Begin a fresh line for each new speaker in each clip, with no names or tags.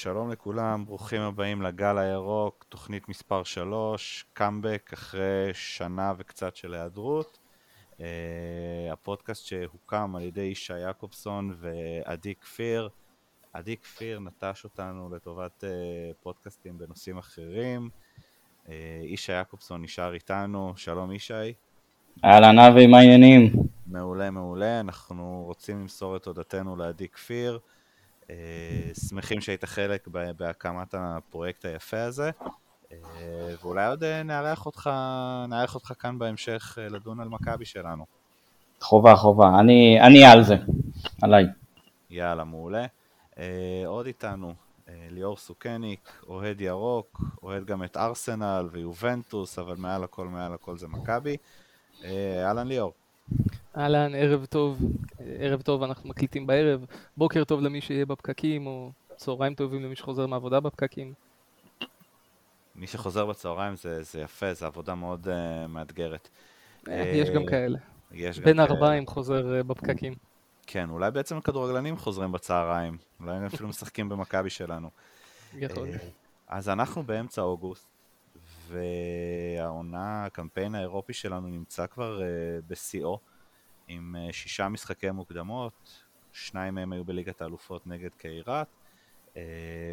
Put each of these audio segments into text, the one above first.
שלום לכולם, ברוכים הבאים לגל הירוק, תוכנית מספר 3, קאמבק אחרי שנה וקצת של היעדרות. Uh, הפודקאסט שהוקם על ידי ישי יעקובסון ועדי כפיר. עדי כפיר נטש אותנו לטובת uh, פודקאסטים בנושאים אחרים. Uh, ישי יעקובסון נשאר איתנו, שלום ישי.
אהלן אבי, מה העניינים?
מעולה, מעולה. אנחנו רוצים למסור את תודתנו לעדי כפיר. אה, שמחים שהיית חלק בהקמת הפרויקט היפה הזה, אה, ואולי עוד אה, נארח אותך, נארח אותך כאן בהמשך לדון על מכבי שלנו.
חובה, חובה, אני, אני על זה, עליי.
יאללה, מעולה. עוד איתנו, ליאור סוכניק, אוהד ירוק, אוהד גם את ארסנל ויובנטוס, אבל מעל הכל, מעל הכל זה מכבי. אהלן ליאור.
אהלן, ערב טוב. ערב טוב, אנחנו מקליטים בערב. בוקר טוב למי שיהיה בפקקים, או צהריים טובים למי שחוזר מעבודה בפקקים.
מי שחוזר בצהריים זה, זה יפה, זו עבודה מאוד uh, מאתגרת.
Uh, יש גם כאלה. יש בין ארבעים חוזר uh, בפקקים.
כן, אולי בעצם הכדורגלנים חוזרים בצהריים. אולי הם אפילו משחקים במכבי שלנו.
יכול.
אז אנחנו באמצע אוגוסט, והעונה, הקמפיין האירופי שלנו נמצא כבר uh, בשיאו. עם אה, שישה משחקי מוקדמות, שניים מהם היו בליגת האלופות נגד קיירת, אה,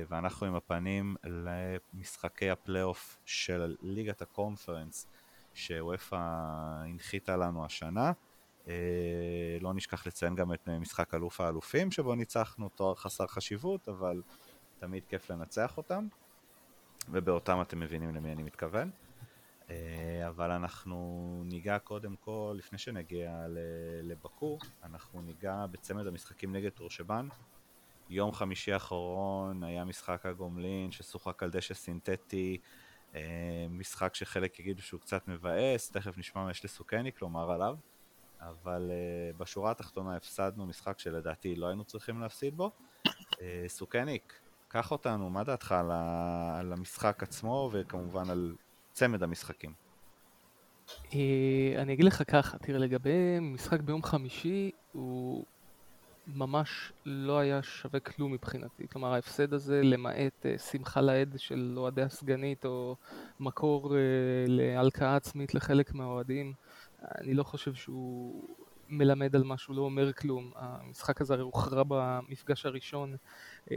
ואנחנו עם הפנים למשחקי הפלייאוף של ליגת הקונפרנס שאופ"א הנחיתה לנו השנה. אה, לא נשכח לציין גם את משחק אלוף האלופים שבו ניצחנו תואר חסר חשיבות, אבל תמיד כיף לנצח אותם, ובאותם אתם מבינים למי אני מתכוון. אה, אבל אנחנו ניגע קודם כל, לפני שנגיע לבקור, אנחנו ניגע בצמד המשחקים נגד טורשבן. יום חמישי האחרון היה משחק הגומלין ששוחק על דשא סינתטי, אה, משחק שחלק יגידו שהוא קצת מבאס, תכף נשמע מה יש לסוכניק לומר עליו, אבל אה, בשורה התחתונה הפסדנו משחק שלדעתי לא היינו צריכים להפסיד בו. סוכניק, קח אותנו, מה דעתך על המשחק עצמו וכמובן על צמד המשחקים?
אה, אני אגיד לך ככה, תראה, לגבי משחק ביום חמישי, הוא ממש לא היה שווה כלום מבחינתי. כלומר, ההפסד הזה, למעט uh, שמחה לאיד של אוהדי הסגנית, או מקור uh, להלקאה עצמית לחלק מהאוהדים, אני לא חושב שהוא מלמד על משהו, לא אומר כלום. המשחק הזה הרי הוכרע במפגש הראשון. Uh,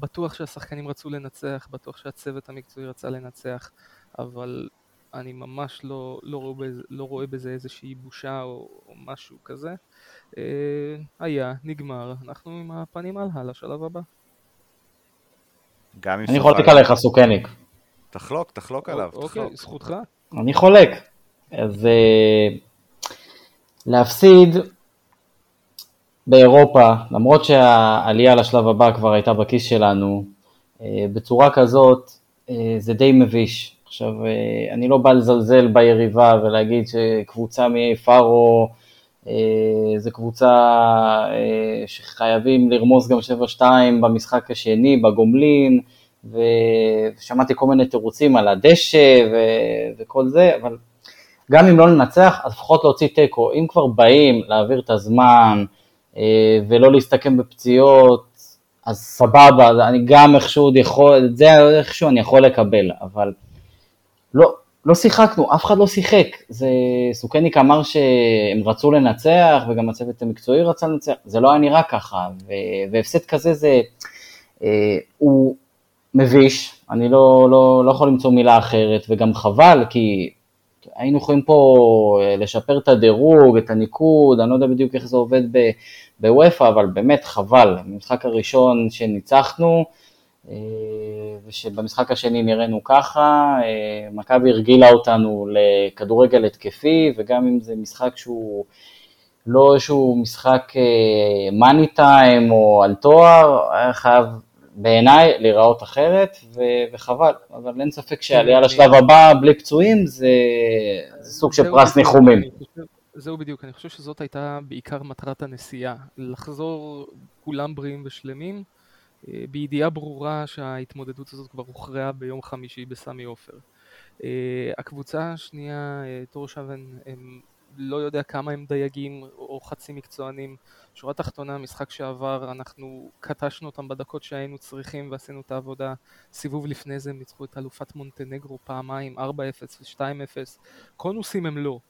בטוח שהשחקנים רצו לנצח, בטוח שהצוות המקצועי רצה לנצח. אבל אני ממש לא, לא, רואה, בזה, לא רואה בזה איזושהי בושה או, או משהו כזה. אה, היה, נגמר, אנחנו עם הפנים הלאה לשלב הבא.
גם אם אני חולק עליך סוכניק.
תחלוק, תחלוק עליו,
אוקיי, תחלוק. זכותך.
אני חולק. אז uh, להפסיד באירופה, למרות שהעלייה לשלב הבא כבר הייתה בכיס שלנו, uh, בצורה כזאת, uh, זה די מביש. עכשיו, אה, אני לא בא לזלזל ביריבה ולהגיד שקבוצה מפארו אה, זה קבוצה אה, שחייבים לרמוס גם 7-2 במשחק השני, בגומלין, ושמעתי כל מיני תירוצים על הדשא ו- וכל זה, אבל גם אם לא ננצח, אז לפחות להוציא תיקו. אם כבר באים להעביר את הזמן ולא להסתכם בפציעות, אז סבבה, אני גם איכשהו עוד יכול, את זה איכשהו אני יכול לקבל, אבל לא, לא שיחקנו, אף אחד לא שיחק. זה, סוכניק אמר שהם רצו לנצח, וגם הצוות המקצועי רצה לנצח, זה לא היה נראה ככה, ו, והפסד כזה זה, אה, הוא מביש, אני לא, לא, לא יכול למצוא מילה אחרת, וגם חבל, כי היינו יכולים פה אה, לשפר את הדירוג, את הניקוד, אני לא יודע בדיוק איך זה עובד בוופא, אבל באמת חבל, במשחק הראשון שניצחנו, אה, ושבמשחק השני נראינו ככה, אה, מכבי הרגילה אותנו לכדורגל התקפי, וגם אם זה משחק שהוא לא איזשהו משחק מאני טיים או על תואר, היה חייב בעיניי להיראות אחרת, וחבל, אבל אין ספק שעלייה לשלב הבא בלי פצועים זה, זה סוג של פרס ניחומים.
זהו בדיוק, אני חושב שזאת הייתה בעיקר מטרת הנסיעה, לחזור כולם בריאים ושלמים. אה, בידיעה ברורה שההתמודדות הזאת כבר הוכרעה ביום חמישי בסמי עופר. אה, הקבוצה השנייה, אה, טורשבן, הם לא יודע כמה הם דייגים או חצי מקצוענים. שורה תחתונה, משחק שעבר, אנחנו קטשנו אותם בדקות שהיינו צריכים ועשינו את העבודה. סיבוב לפני זה הם ניצחו את אלופת מונטנגרו פעמיים, 4-0 ו-2-0. קונוסים הם לא.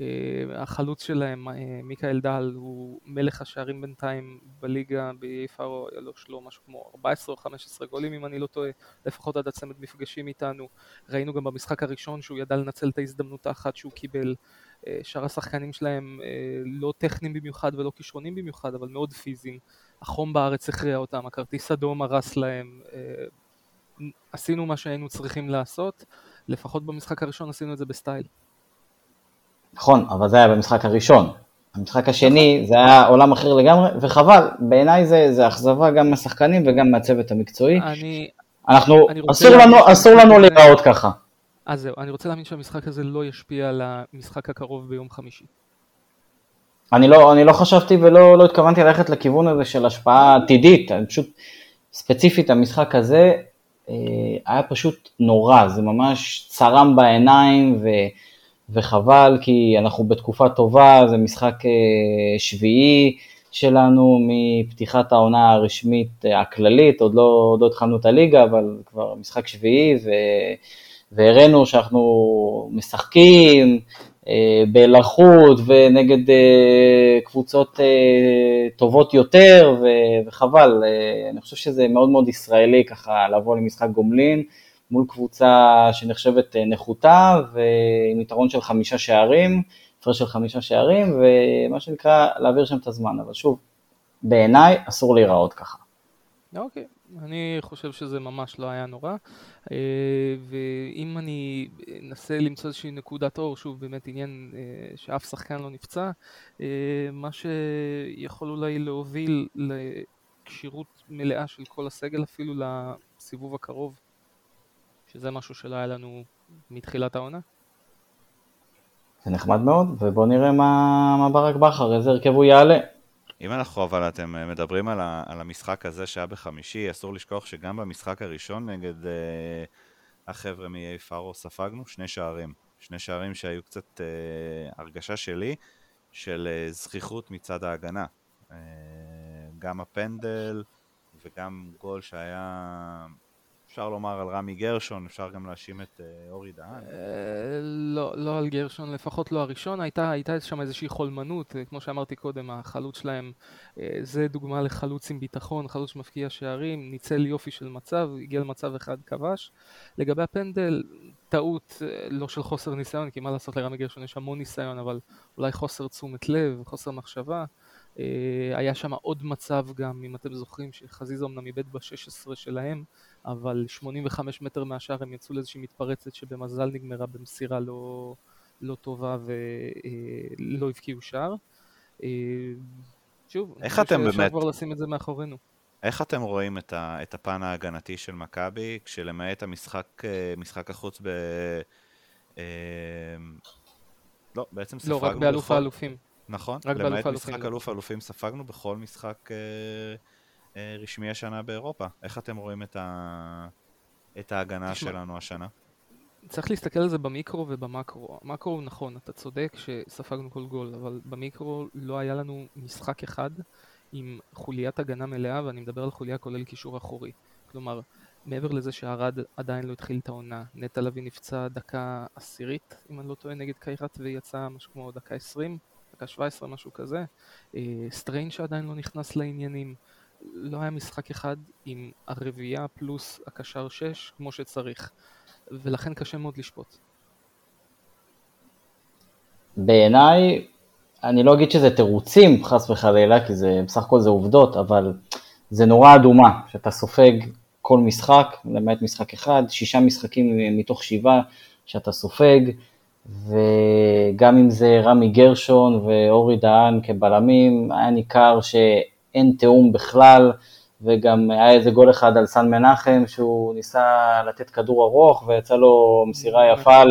אה, החלוץ שלהם, אה, מיכאל דל, הוא מלך השערים בינתיים בליגה, ביפארו היה לו שלו משהו כמו 14 או 15 גולים אם אני לא טועה, לפחות עד הצמד מפגשים איתנו. ראינו גם במשחק הראשון שהוא ידע לנצל את ההזדמנות האחת שהוא קיבל. אה, שאר השחקנים שלהם לא טכניים במיוחד ולא כישרונים במיוחד, אבל מאוד פיזיים. החום בארץ הכריע אותם, הכרטיס אדום הרס להם. עשינו מה שהיינו צריכים לעשות, לפחות במשחק הראשון עשינו את זה בסטייל.
נכון, אבל זה היה במשחק הראשון. המשחק השני זה היה עולם אחר לגמרי, וחבל, בעיניי זה, זה אכזבה גם מהשחקנים וגם מהצוות המקצועי. אני... אנחנו, אני אסור לנו, אסור לנו להיראות ככה.
אז זהו, אני רוצה להאמין שהמשחק הזה לא ישפיע על המשחק הקרוב ביום חמישי.
אני לא, אני לא חשבתי ולא לא התכוונתי ללכת לכיוון הזה של השפעה עתידית, אני פשוט, ספציפית המשחק הזה אה, היה פשוט נורא, זה ממש צרם בעיניים ו... וחבל כי אנחנו בתקופה טובה, זה משחק אה, שביעי שלנו מפתיחת העונה הרשמית אה, הכללית, עוד לא, עוד לא התחלנו את הליגה, אבל כבר משחק שביעי ו... והראינו שאנחנו משחקים אה, בלחות ונגד קבוצות טובות יותר וחבל, אני חושב שזה מאוד מאוד ישראלי ככה לבוא למשחק גומלין מול קבוצה שנחשבת אה, נחותה ועם יתרון של חמישה שערים, הפרש של חמישה שערים, ומה שנקרא להעביר שם את הזמן, אבל שוב, בעיניי אסור להיראות ככה.
אוקיי, אני חושב שזה ממש לא היה נורא, אה, ואם אני אנסה למצוא איזושהי נקודת אור, שוב באמת עניין אה, שאף שחקן לא נפצע, מה שיכול אולי להוביל לכשירות מלאה של כל הסגל אפילו לסיבוב הקרוב שזה משהו שלא היה לנו מתחילת העונה.
זה נחמד מאוד, ובואו נראה מה, מה ברק בכר, איזה הרכב הוא יעלה.
אם אנחנו אבל אתם אה, מדברים על, ה, על המשחק הזה שהיה בחמישי, אסור לשכוח שגם במשחק הראשון נגד אה, החבר'ה מאיי פארו ספגנו שני שערים. שני שערים שהיו קצת אה, הרגשה שלי של אה, זכיחות מצד ההגנה. אה, גם הפנדל וגם גול שהיה אפשר לומר על רמי גרשון, אפשר גם להאשים את אה, אורי דהן. אה,
לא, לא על גרשון, לפחות לא הראשון, הייתה, הייתה שם איזושהי חולמנות, אה, כמו שאמרתי קודם, החלוץ שלהם, זה דוגמה לחלוץ עם ביטחון, חלוץ שמפקיע שערים, ניצל יופי של מצב, הגיע למצב אחד כבש. לגבי הפנדל, טעות לא של חוסר ניסיון, כי מה לעשות לרמי גרשון יש המון ניסיון, אבל אולי חוסר תשומת לב, חוסר מחשבה. היה שם עוד מצב גם, אם אתם זוכרים, שחזיזה אמנם איבד ב-16 שלהם, אבל 85 מטר מהשאר הם יצאו לאיזושהי מתפרצת שבמזל נגמרה במסירה לא, לא טובה ולא אה, הבקיעו שער. אה, שוב,
איך אתם באמת... אפשר
כבר לשים את זה מאחורינו.
איך אתם רואים את, ה, את הפן ההגנתי של מכבי, כשלמעט המשחק, אה, משחק החוץ ב... לא, בעצם ספגנו...
לא, רק באלוף בכל... האלופים.
נכון, למעט משחק אלוף האלופים ספגנו בכל משחק אה, רשמי השנה באירופה. איך אתם רואים את, ה... את ההגנה תשמע, שלנו השנה?
צריך להסתכל על זה במיקרו ובמקרו. המקרו נכון, אתה צודק שספגנו כל גול, אבל במיקרו לא היה לנו משחק אחד עם חוליית הגנה מלאה, ואני מדבר על חוליה כולל קישור אחורי. כלומר, מעבר לזה שערד עדיין לא התחיל את העונה, נטע לביא נפצע דקה עשירית, אם אני לא טועה, נגד קיירת ויצא משהו כמו דקה עשרים, דקה שבע עשרה, משהו כזה. אה, סטריין שעדיין לא נכנס לעניינים. לא היה משחק אחד עם הרביעייה פלוס הקשר 6 כמו שצריך, ולכן קשה מאוד לשפוט.
בעיניי, אני לא אגיד שזה תירוצים חס וחלילה, כי זה בסך הכל זה עובדות, אבל זה נורא אדומה, שאתה סופג כל משחק, למעט משחק אחד, שישה משחקים מתוך שבעה שאתה סופג, וגם אם זה רמי גרשון ואורי דהן כבלמים, היה ניכר ש... אין תיאום בכלל, וגם היה איזה גול אחד על סן מנחם שהוא ניסה לתת כדור ארוך ויצא לו מסירה יפה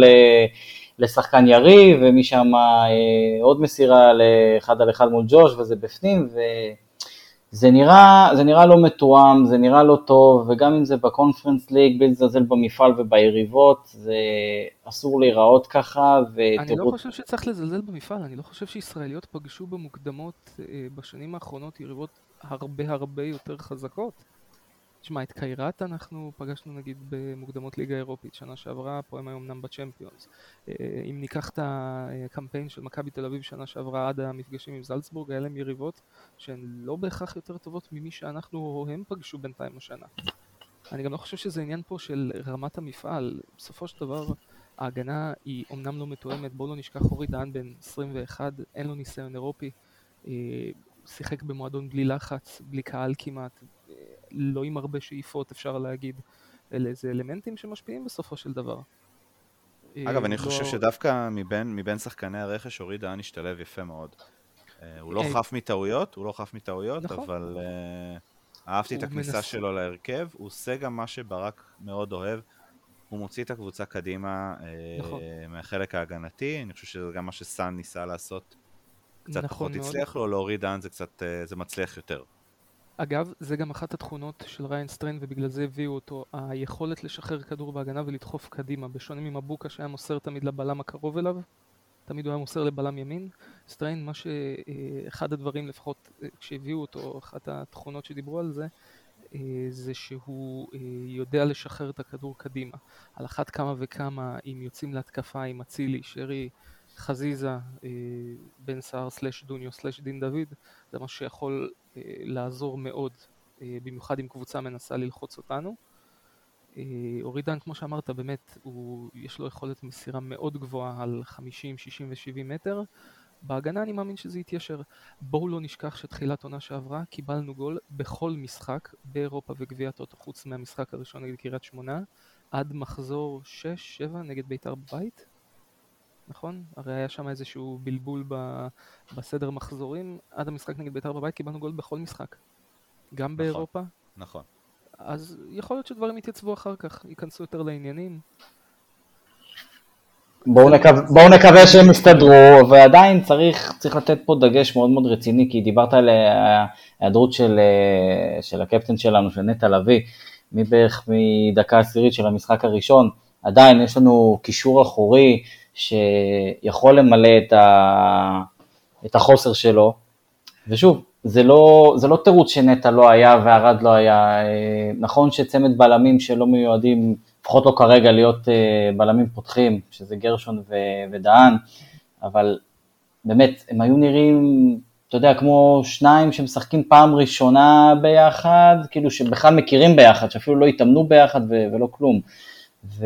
לשחקן יריב, ומשם אה, עוד מסירה לאחד על אחד מול ג'וש וזה בפנים, זה נראה, זה נראה לא מתואם, זה נראה לא טוב, וגם אם זה בקונפרנס ליג, בלי לזלזל במפעל וביריבות, זה אסור להיראות ככה, ותראו...
אני לא חושב שצריך לזלזל במפעל, אני לא חושב שישראליות פגשו במוקדמות אה, בשנים האחרונות יריבות הרבה הרבה יותר חזקות. תשמע, את קיירת אנחנו פגשנו נגיד במוקדמות ליגה אירופית שנה שעברה, פה הם היו אמנם בצ'מפיונס. אה, אם ניקח את הקמפיין של מכבי תל אביב שנה שעברה עד המפגשים עם זלצבורג, היה להם יריבות שהן לא בהכרח יותר טובות ממי שאנחנו או הם פגשו בינתיים השנה. אני גם לא חושב שזה עניין פה של רמת המפעל, בסופו של דבר ההגנה היא אומנם לא מתואמת, בואו לא נשכח אורי דהן בן 21, אין לו ניסיון אירופי, אה, שיחק במועדון בלי לחץ, בלי קהל כמעט, לא עם הרבה שאיפות אפשר להגיד, אלה איזה אלמנטים שמשפיעים בסופו של דבר.
אגב, אני לא... חושב שדווקא מבין, מבין שחקני הרכש אורי דהן השתלב יפה מאוד. אה, הוא לא חף מטעויות, הוא לא חף מטעויות, נכון. אבל uh, אהבתי את הכניסה מנס... שלו להרכב, הוא עושה גם מה שברק מאוד אוהב, הוא מוציא את הקבוצה קדימה אה, נכון. uh, מהחלק ההגנתי, אני חושב שזה גם מה שסאן ניסה לעשות, קצת נכון פחות הצליח לו, להוריד דהן זה קצת, uh, זה מצליח יותר.
אגב, זה גם אחת התכונות של ריין סטריין ובגלל זה הביאו אותו, היכולת לשחרר כדור בהגנה ולדחוף קדימה, בשונה ממבוקה שהיה מוסר תמיד לבלם הקרוב אליו, תמיד הוא היה מוסר לבלם ימין. סטריין, מה שאחד הדברים לפחות כשהביאו אותו, אחת התכונות שדיברו על זה, זה שהוא יודע לשחרר את הכדור קדימה. על אחת כמה וכמה אם יוצאים להתקפה עם אצילי, שרי, חזיזה, בן סער סלאש דוניו סלאש דין דוד, זה מה שיכול אה, לעזור מאוד, אה, במיוחד אם קבוצה מנסה ללחוץ אותנו. אה, אורידן, כמו שאמרת, באמת, הוא, יש לו יכולת מסירה מאוד גבוהה על 50, 60 ו-70 מטר. בהגנה אני מאמין שזה יתיישר. בואו לא נשכח שתחילת עונה שעברה קיבלנו גול בכל משחק באירופה וגביע טוטו חוץ מהמשחק הראשון נגד קריית שמונה עד מחזור 6-7 נגד בית"ר בבית. נכון? הרי היה שם איזשהו בלבול ב, בסדר מחזורים. עד המשחק נגד בית"ר בבית קיבלנו גול בכל משחק. גם נכון, באירופה.
נכון.
אז יכול להיות שדברים יתייצבו אחר כך, ייכנסו יותר לעניינים.
בואו נקווה, בוא נקווה שהם יסתדרו, ועדיין צריך, צריך לתת פה דגש מאוד מאוד רציני, כי דיברת על ההיעדרות של, של הקפטן שלנו, של נטע לביא, מבערך מדקה עשירית של המשחק הראשון, עדיין יש לנו קישור אחורי שיכול למלא את, ה, את החוסר שלו, ושוב, זה לא, זה לא תירוץ שנטע לא היה וערד לא היה, אה, נכון שצמד בלמים שלא מיועדים, לפחות לא כרגע, להיות אה, בלמים פותחים, שזה גרשון ו, ודהן, אבל באמת, הם היו נראים, אתה יודע, כמו שניים שמשחקים פעם ראשונה ביחד, כאילו שבכלל מכירים ביחד, שאפילו לא התאמנו ביחד ולא כלום. ו...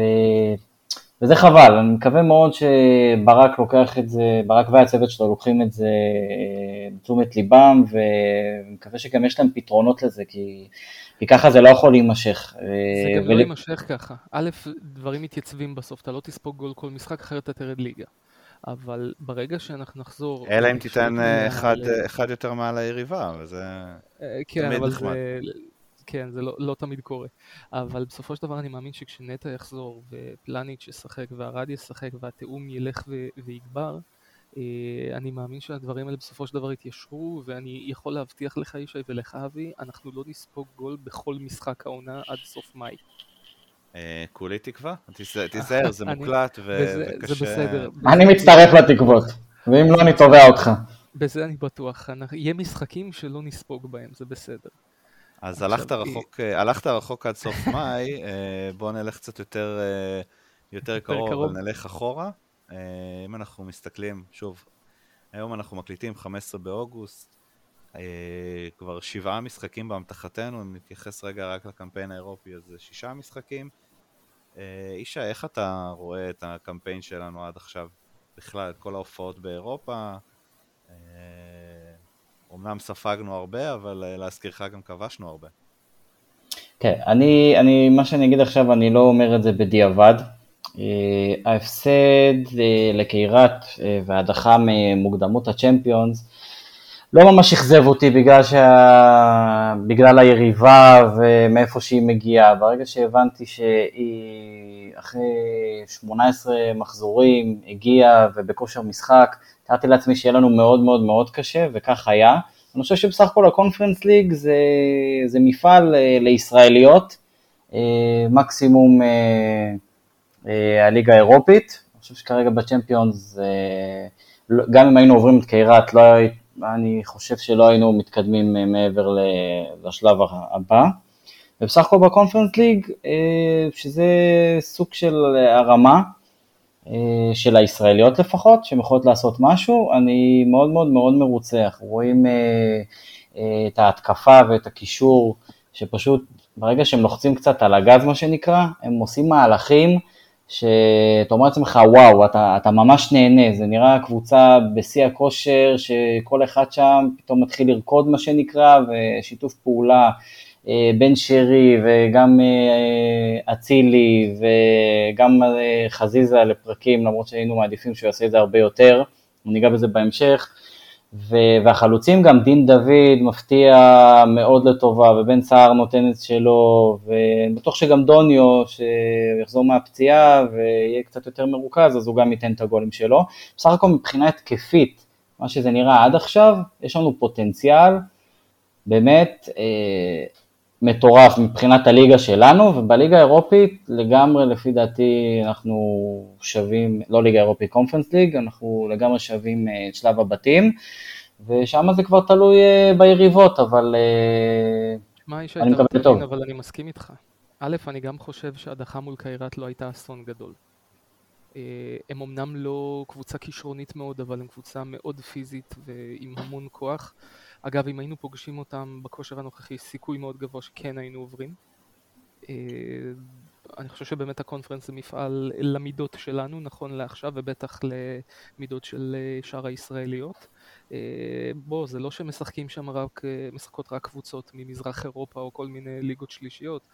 וזה חבל, אני מקווה מאוד שברק לוקח את זה, ברק והצוות שלו לוקחים את זה אה, בתשומת ליבם, ואני מקווה שגם יש להם פתרונות לזה, כי, כי ככה זה לא יכול להימשך.
זה אה, גם ול... לא יימשך ככה. א', דברים מתייצבים בסוף, אתה לא תספוג גול כל משחק, אחרת אתה תרד ליגה. אבל ברגע שאנחנו נחזור...
אלא אם תיתן אה, אחד, אחד יותר מעל היריבה, וזה
כן, אבל נחמד. זה... כן, זה לא, לא תמיד קורה. אבל בסופו של דבר אני מאמין שכשנטע יחזור, ופלניץ' ישחק, והרד ישחק, והתיאום ילך ו- ויגבר, אה, אני מאמין שהדברים האלה בסופו של דבר יתיישרו, ואני יכול להבטיח לך ישי ולך אבי, אנחנו לא נספוג גול בכל משחק העונה עד סוף מאי.
אה, כולי תקווה, תיזהר, זה מוקלט וקשה.
אני מצטרף לתקוות, ואם לא אני תובע אותך.
בזה אני בטוח, יהיה משחקים שלא נספוג בהם, זה בסדר.
אז הלכת רחוק, אה, הלכת רחוק עד סוף מאי, אה, בואו נלך קצת יותר, אה, יותר קרוב, אבל נלך אחורה. אם אנחנו מסתכלים, שוב, היום אנחנו מקליטים 15 באוגוסט, כבר שבעה משחקים באמתחתנו, אם נתייחס רגע רק לקמפיין האירופי, אז זה שישה משחקים. ישי, איך אתה רואה את הקמפיין שלנו עד עכשיו? בכלל, את כל ההופעות באירופה? אמנם ספגנו הרבה, אבל אה, להזכירך גם כבשנו הרבה.
כן, אני, אני, מה שאני אגיד עכשיו, אני לא אומר את זה בדיעבד. אה, ההפסד אה, לקיירת וההדחה ממוקדמות הצ'מפיונס לא ממש אכזב אותי בגלל, שה... בגלל היריבה ומאיפה שהיא מגיעה. ברגע שהבנתי שהיא אחרי 18 מחזורים הגיעה ובכושר משחק, תיארתי לעצמי שיהיה לנו מאוד מאוד מאוד קשה, וכך היה. אני חושב שבסך הכל הקונפרנס ליג זה, זה מפעל לישראליות, מקסימום הליגה האירופית, אני חושב שכרגע בצ'מפיונס, גם אם היינו עוברים את קיירת, לא, אני חושב שלא היינו מתקדמים מעבר לשלב הבא. ובסך הכל בקונפרנס ליג, אה, שזה סוג של הרמה אה, של הישראליות לפחות, שהן יכולות לעשות משהו, אני מאוד מאוד מאוד מרוצה, אנחנו רואים אה, את ההתקפה ואת הקישור, שפשוט ברגע שהם לוחצים קצת על הגז מה שנקרא, הם עושים מהלכים שאתה אומר לעצמך וואו, אתה, אתה ממש נהנה, זה נראה קבוצה בשיא הכושר, שכל אחד שם פתאום מתחיל לרקוד מה שנקרא, ושיתוף פעולה אה, בן שרי וגם אה, אצילי וגם אה, חזיזה לפרקים, למרות שהיינו מעדיפים שהוא יעשה את זה הרבה יותר, ניגע בזה בהמשך. והחלוצים גם דין דוד מפתיע מאוד לטובה, ובן סער נותן את שלו, ואני בטוח שגם דוניו, שיחזור מהפציעה ויהיה קצת יותר מרוכז, אז הוא גם ייתן את הגולים שלו. בסך הכל מבחינה התקפית, מה שזה נראה עד עכשיו, יש לנו פוטנציאל באמת אה, מטורף מבחינת הליגה שלנו, ובליגה האירופית לגמרי לפי דעתי אנחנו שווים, לא ליגה אירופית, קונפרנס ליג, אנחנו לגמרי שווים אה, את שלב הבתים, ושם זה כבר תלוי אה, ביריבות, אבל
מה אני מקווה טוב. אבל אני מסכים איתך. א', אני גם חושב שהדחה מול קיירת לא הייתה אסון גדול. אה, הם אמנם לא קבוצה כישרונית מאוד, אבל הם קבוצה מאוד פיזית ועם המון כוח. אגב, אם היינו פוגשים אותם בכושר הנוכחי, סיכוי מאוד גבוה שכן היינו עוברים. אה, אני חושב שבאמת הקונפרנס זה מפעל למידות שלנו, נכון לעכשיו, ובטח למידות של אה, שאר הישראליות. אה, בוא, זה לא שמשחקים שם רק, משחקות רק קבוצות ממזרח אירופה או כל מיני ליגות שלישיות.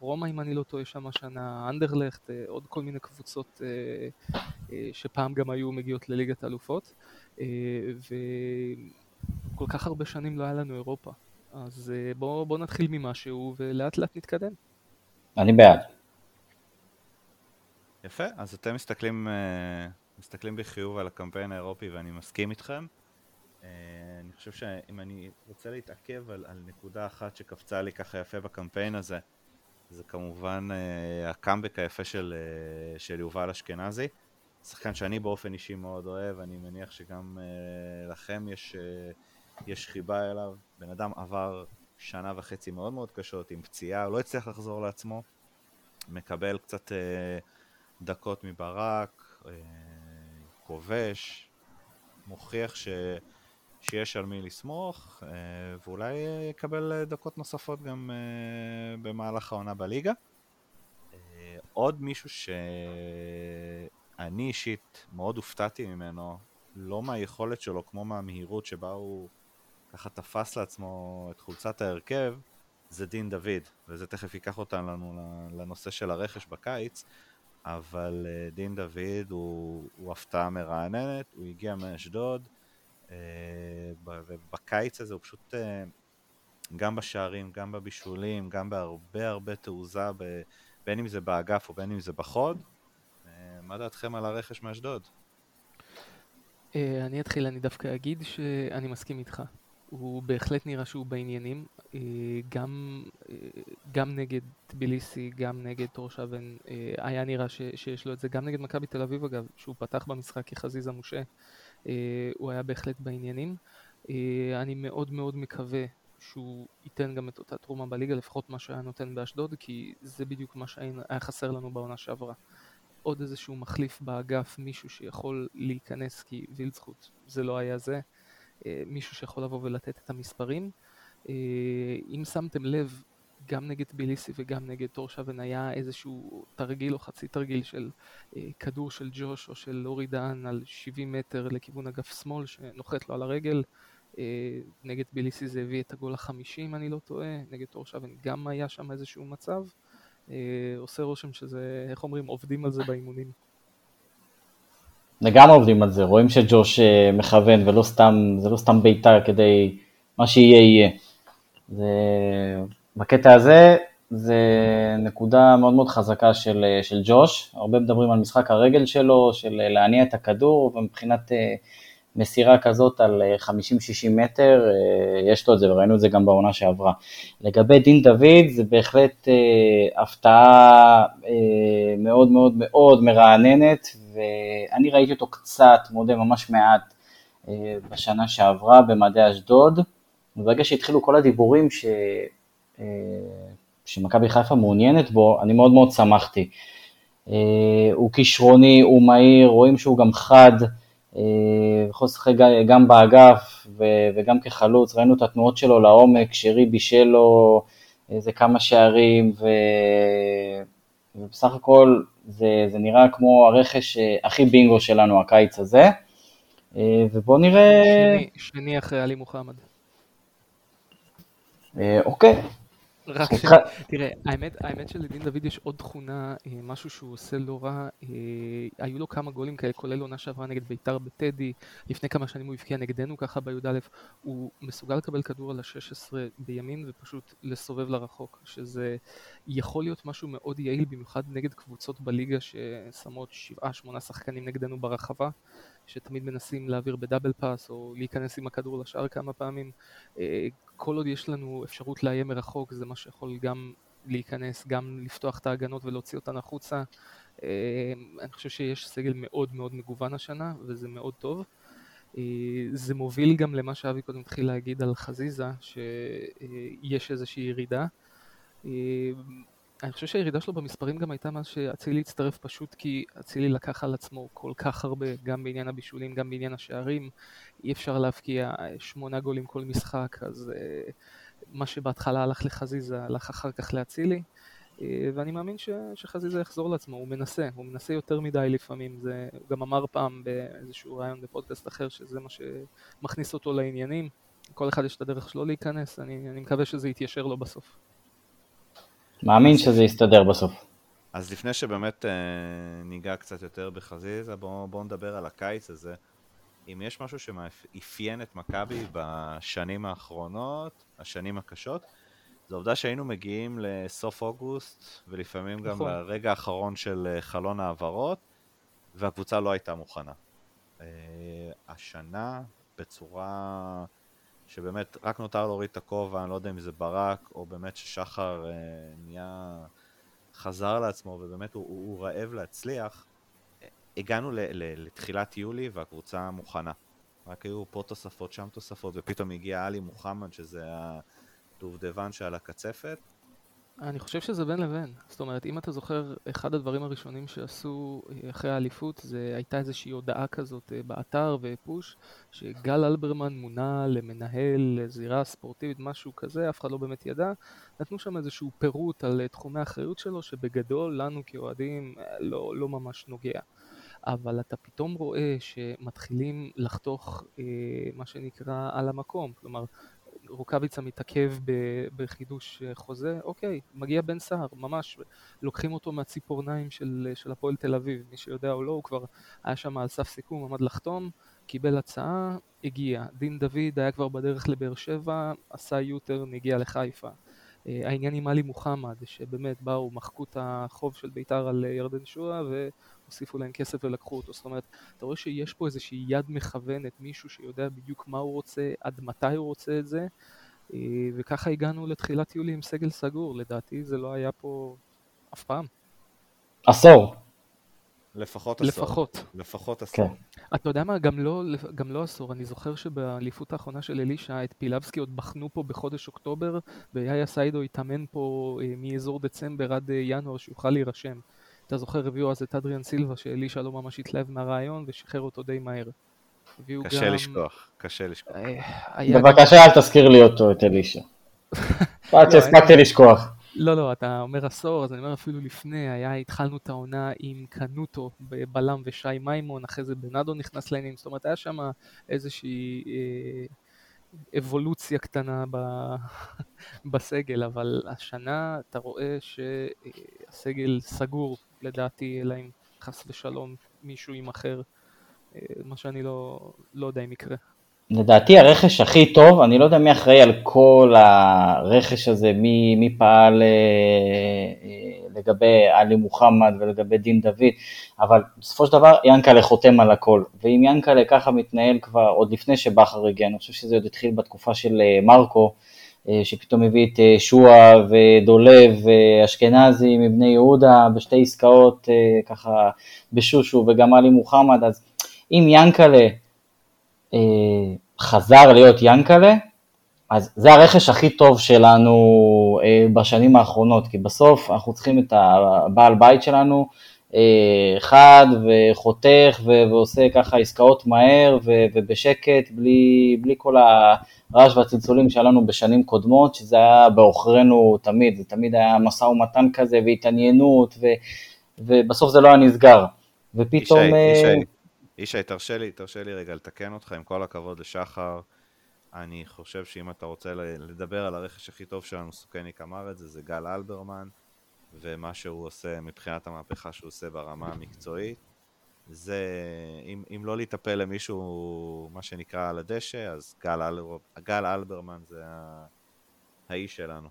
רומא, אם אני לא טועה, שם השנה, אנדרלכט, עוד כל מיני קבוצות שפעם גם היו מגיעות לליגת האלופות. כל כך הרבה שנים לא היה לנו אירופה. אז אה, בואו בוא נתחיל ממשהו ולאט לאט נתקדם.
אני בעד.
יפה, אז אתם מסתכלים, אה, מסתכלים בחיוב על הקמפיין האירופי ואני מסכים איתכם. אה, אני חושב שאם אני רוצה להתעכב על, על נקודה אחת שקפצה לי ככה יפה בקמפיין הזה, זה כמובן הקאמבק היפה של, של יובל אשכנזי. שחקן שאני באופן אישי מאוד אוהב, אני מניח שגם לכם יש יש חיבה אליו, בן אדם עבר שנה וחצי מאוד מאוד קשות עם פציעה, הוא לא הצליח לחזור לעצמו, מקבל קצת אה, דקות מברק, אה, כובש, מוכיח ש, שיש על מי לסמוך, אה, ואולי יקבל דקות נוספות גם אה, במהלך העונה בליגה. אה, עוד מישהו שאני אישית מאוד הופתעתי ממנו, לא מהיכולת שלו כמו מהמהירות שבה הוא ככה תפס לעצמו את חולצת ההרכב, זה דין דוד, וזה תכף ייקח אותנו לנושא של הרכש בקיץ, אבל אה, דין דוד הוא, הוא הפתעה מרעננת, הוא הגיע מאשדוד, אה, ובקיץ הזה הוא פשוט, אה, גם בשערים, גם בבישולים, גם בהרבה הרבה תעוזה, בין אם זה באגף או בין אם זה בחוד. מה דעתכם על הרכש מאשדוד?
אני אתחיל, אני דווקא אגיד שאני מסכים איתך. הוא בהחלט נראה שהוא בעניינים, אה, גם, אה, גם נגד טביליסי, גם נגד טורשבן, אה, היה נראה ש, שיש לו את זה, גם נגד מכבי תל אביב אגב, שהוא פתח במשחק כחזיזה מושה, הוא היה בהחלט בעניינים. אני מאוד מאוד מקווה שהוא ייתן גם את אותה תרומה בליגה, לפחות מה שהיה נותן באשדוד, כי זה בדיוק מה שהיה חסר לנו בעונה שעברה. עוד איזשהו מחליף באגף, מישהו שיכול להיכנס, כי וילצחוט זה לא היה זה. אה, מישהו שיכול לבוא ולתת את המספרים. אה, אם שמתם לב, גם נגד טביליסי וגם נגד טורשבן היה איזשהו תרגיל או חצי תרגיל של אה, כדור של ג'וש או של אורי דהן על 70 מטר לכיוון אגף שמאל שנוחת לו על הרגל. נגד טביליסי זה הביא את הגול החמישי אם אני לא טועה, נגד טורשבן גם היה שם איזשהו מצב. עושה רושם שזה, איך אומרים, עובדים על זה באימונים.
לגמרי עובדים על זה, רואים שג'וש אה, מכוון ולא סתם, זה לא סתם בעיטה כדי, מה שיהיה יהיה. זה, בקטע הזה זה נקודה מאוד מאוד חזקה של, אה, של ג'וש, הרבה מדברים על משחק הרגל שלו, של אה, להניע את הכדור, ומבחינת מסירה כזאת על 50-60 מטר, יש לו את זה וראינו את זה גם בעונה שעברה. לגבי דין דוד זה בהחלט הפתעה מאוד מאוד מאוד מרעננת ואני ראיתי אותו קצת, מודה ממש מעט בשנה שעברה במדעי אשדוד, וברגע שהתחילו כל הדיבורים ש... שמכבי חיפה מעוניינת בו, אני מאוד מאוד שמחתי. אה, הוא כישרוני, הוא מהיר, רואים שהוא גם חד, אה, יכול לשחק גם באגף וגם כחלוץ, ראינו את התנועות שלו לעומק, שרי בישל לו איזה כמה שערים, ו... ובסך הכל זה, זה נראה כמו הרכש אה, הכי בינגו שלנו הקיץ הזה, ובואו נראה...
שני, שני אחרי עלי מוחמד.
אוקיי,
רק ש... תראה, האמת, האמת שלדין דוד יש עוד תכונה, אה, משהו שהוא עושה לא רע, אה, היו לו כמה גולים כאלה, כולל עונה שעברה נגד ביתר בטדי, לפני כמה שנים הוא הבקיע נגדנו ככה בי"א, הוא מסוגל לקבל כדור על ה-16 בימין ופשוט לסובב לרחוק, שזה יכול להיות משהו מאוד יעיל, במיוחד נגד קבוצות בליגה ששמות 7-8 שחקנים נגדנו ברחבה. שתמיד מנסים להעביר בדאבל פאס או להיכנס עם הכדור לשער כמה פעמים. אה, כל עוד יש לנו אפשרות לאיים מרחוק זה מה שיכול גם להיכנס, גם לפתוח את ההגנות ולהוציא אותן החוצה. אה, אני חושב שיש סגל מאוד מאוד מגוון השנה וזה מאוד טוב. אה, זה מוביל גם למה שאבי קודם התחיל להגיד על חזיזה, שיש איזושהי ירידה. אני חושב שהירידה שלו במספרים גם הייתה מאז שאצילי הצטרף פשוט כי אצילי לקח על עצמו כל כך הרבה, גם בעניין הבישולים, גם בעניין השערים. אי אפשר להבקיע שמונה גולים כל משחק, אז uh, מה שבהתחלה הלך לחזיזה הלך אחר כך לאצילי. Uh, ואני מאמין ש, שחזיזה יחזור לעצמו, הוא מנסה, הוא מנסה יותר מדי לפעמים. זה, הוא גם אמר פעם באיזשהו ראיון בפודקאסט אחר שזה מה שמכניס אותו לעניינים. כל אחד יש את הדרך שלו להיכנס, אני, אני מקווה שזה יתיישר לו בסוף.
מאמין שזה יסתדר בסוף.
אז לפני שבאמת אה, ניגע קצת יותר בחזיזה, בואו בוא נדבר על הקיץ הזה. אם יש משהו שמאפיין את מכבי בשנים האחרונות, השנים הקשות, זו העובדה שהיינו מגיעים לסוף אוגוסט, ולפעמים גם נכון. לרגע האחרון של אה, חלון העברות, והקבוצה לא הייתה מוכנה. אה, השנה, בצורה שבאמת רק נותר להוריד את הכובע, אני לא יודע אם זה ברק, או באמת ששחר אה, נהיה, חזר לעצמו, ובאמת הוא, הוא, הוא רעב להצליח. הגענו ל, ל, לתחילת יולי והקבוצה מוכנה. רק היו פה תוספות, שם תוספות, ופתאום הגיע עלי מוחמד, שזה הדובדבן שעל הקצפת,
אני חושב שזה בין לבין. זאת אומרת, אם אתה זוכר, אחד הדברים הראשונים שעשו אה, אחרי האליפות, זה הייתה איזושהי הודעה כזאת אה, באתר ופוש, שגל אלברמן מונה למנהל זירה ספורטיבית, משהו כזה, אף אחד לא באמת ידע. נתנו שם איזשהו פירוט על אה, תחומי האחריות שלו, שבגדול לנו כאוהדים לא, לא ממש נוגע. אבל אתה פתאום רואה שמתחילים לחתוך אה, מה שנקרא על המקום, כלומר רוקאביצה מתעכב בחידוש אה, חוזה, אוקיי, מגיע בן סער, ממש, לוקחים אותו מהציפורניים של, של הפועל תל אביב, מי שיודע או לא, הוא כבר היה שם על סף סיכום, עמד לחתום, קיבל הצעה, הגיע. דין דוד היה כבר בדרך לבאר שבע, עשה יוטרן, הגיע לחיפה. אה, העניין עם עלי מוחמד, שבאמת באו, מחקו את החוב של בית"ר על אה, ירדן שואה והוסיפו להם כסף ולקחו אותו. זאת אומרת, אתה רואה שיש פה איזושהי יד מכוונת, מישהו שיודע בדיוק מה הוא רוצה, עד מתי הוא רוצה את זה, אה, וככה הגענו לתחילת יולי עם סגל סגור. לדעתי זה לא היה פה אף פעם.
עשור.
לפחות עשור.
לפחות.
לפחות עשור. כן.
אתה יודע מה, גם לא, גם לא עשור, אני זוכר שבאליפות האחרונה של אלישע, את פילבסקי עוד בחנו פה בחודש אוקטובר, ויאיה סיידו התאמן פה אה, מאזור דצמבר עד אה, ינואר שיוכל להירשם. אתה זוכר, הביאו אז את אדריאן סילבה, שאלישע לא ממש התלהב מהרעיון, ושחרר אותו די מהר.
קשה גם... לשכוח, קשה לשכוח.
אה, בבקשה אל תזכיר לי אותו, את אלישע. עד שהספקתי לשכוח.
לא, לא, אתה אומר עשור, אז אני אומר אפילו לפני, היה, התחלנו את העונה עם קנוטו בלם ושי מימון, אחרי זה בנאדו נכנס לעניינים, זאת אומרת, היה שם איזושהי אה, אבולוציה קטנה ב, בסגל, אבל השנה אתה רואה שהסגל סגור, לדעתי, אלא אם חס ושלום מישהו יימכר, אה, מה שאני לא, לא יודע אם יקרה.
לדעתי הרכש הכי טוב, אני לא יודע מי אחראי על כל הרכש הזה, מי, מי פעל אה, אה, לגבי עלי מוחמד ולגבי דין דוד, אבל בסופו של דבר ינקלה חותם על הכל, ואם ינקלה ככה מתנהל כבר עוד לפני שבכר הגיע, אני חושב שזה עוד התחיל בתקופה של מרקו, שפתאום הביא את שועה ודולב ואשכנזי מבני יהודה בשתי עסקאות ככה בשושו וגם עלי מוחמד, אז אם ינקלה חזר להיות ינקלה, אז זה הרכש הכי טוב שלנו אה, בשנים האחרונות, כי בסוף אנחנו צריכים את הבעל בית שלנו אה, חד וחותך ועושה ככה עסקאות מהר ובשקט, בלי, בלי כל הרעש והצלצולים שהיה לנו בשנים קודמות, שזה היה בעוכרינו תמיד, זה תמיד היה משא ומתן כזה והתעניינות, ו, ובסוף זה לא היה נסגר. ופתאום... ישי,
אה, ישי, ישי, תרשה לי, תרשה לי רגע לתקן אותך, עם כל הכבוד לשחר. אני חושב שאם אתה רוצה לדבר על הרכש הכי טוב שלנו, סוכניק אמר את זה, זה גל אלברמן, ומה שהוא עושה מבחינת המהפכה שהוא עושה ברמה המקצועית. זה, אם, אם לא להיטפל למישהו, מה שנקרא, על הדשא, אז גל, אל, גל אלברמן זה האיש שלנו.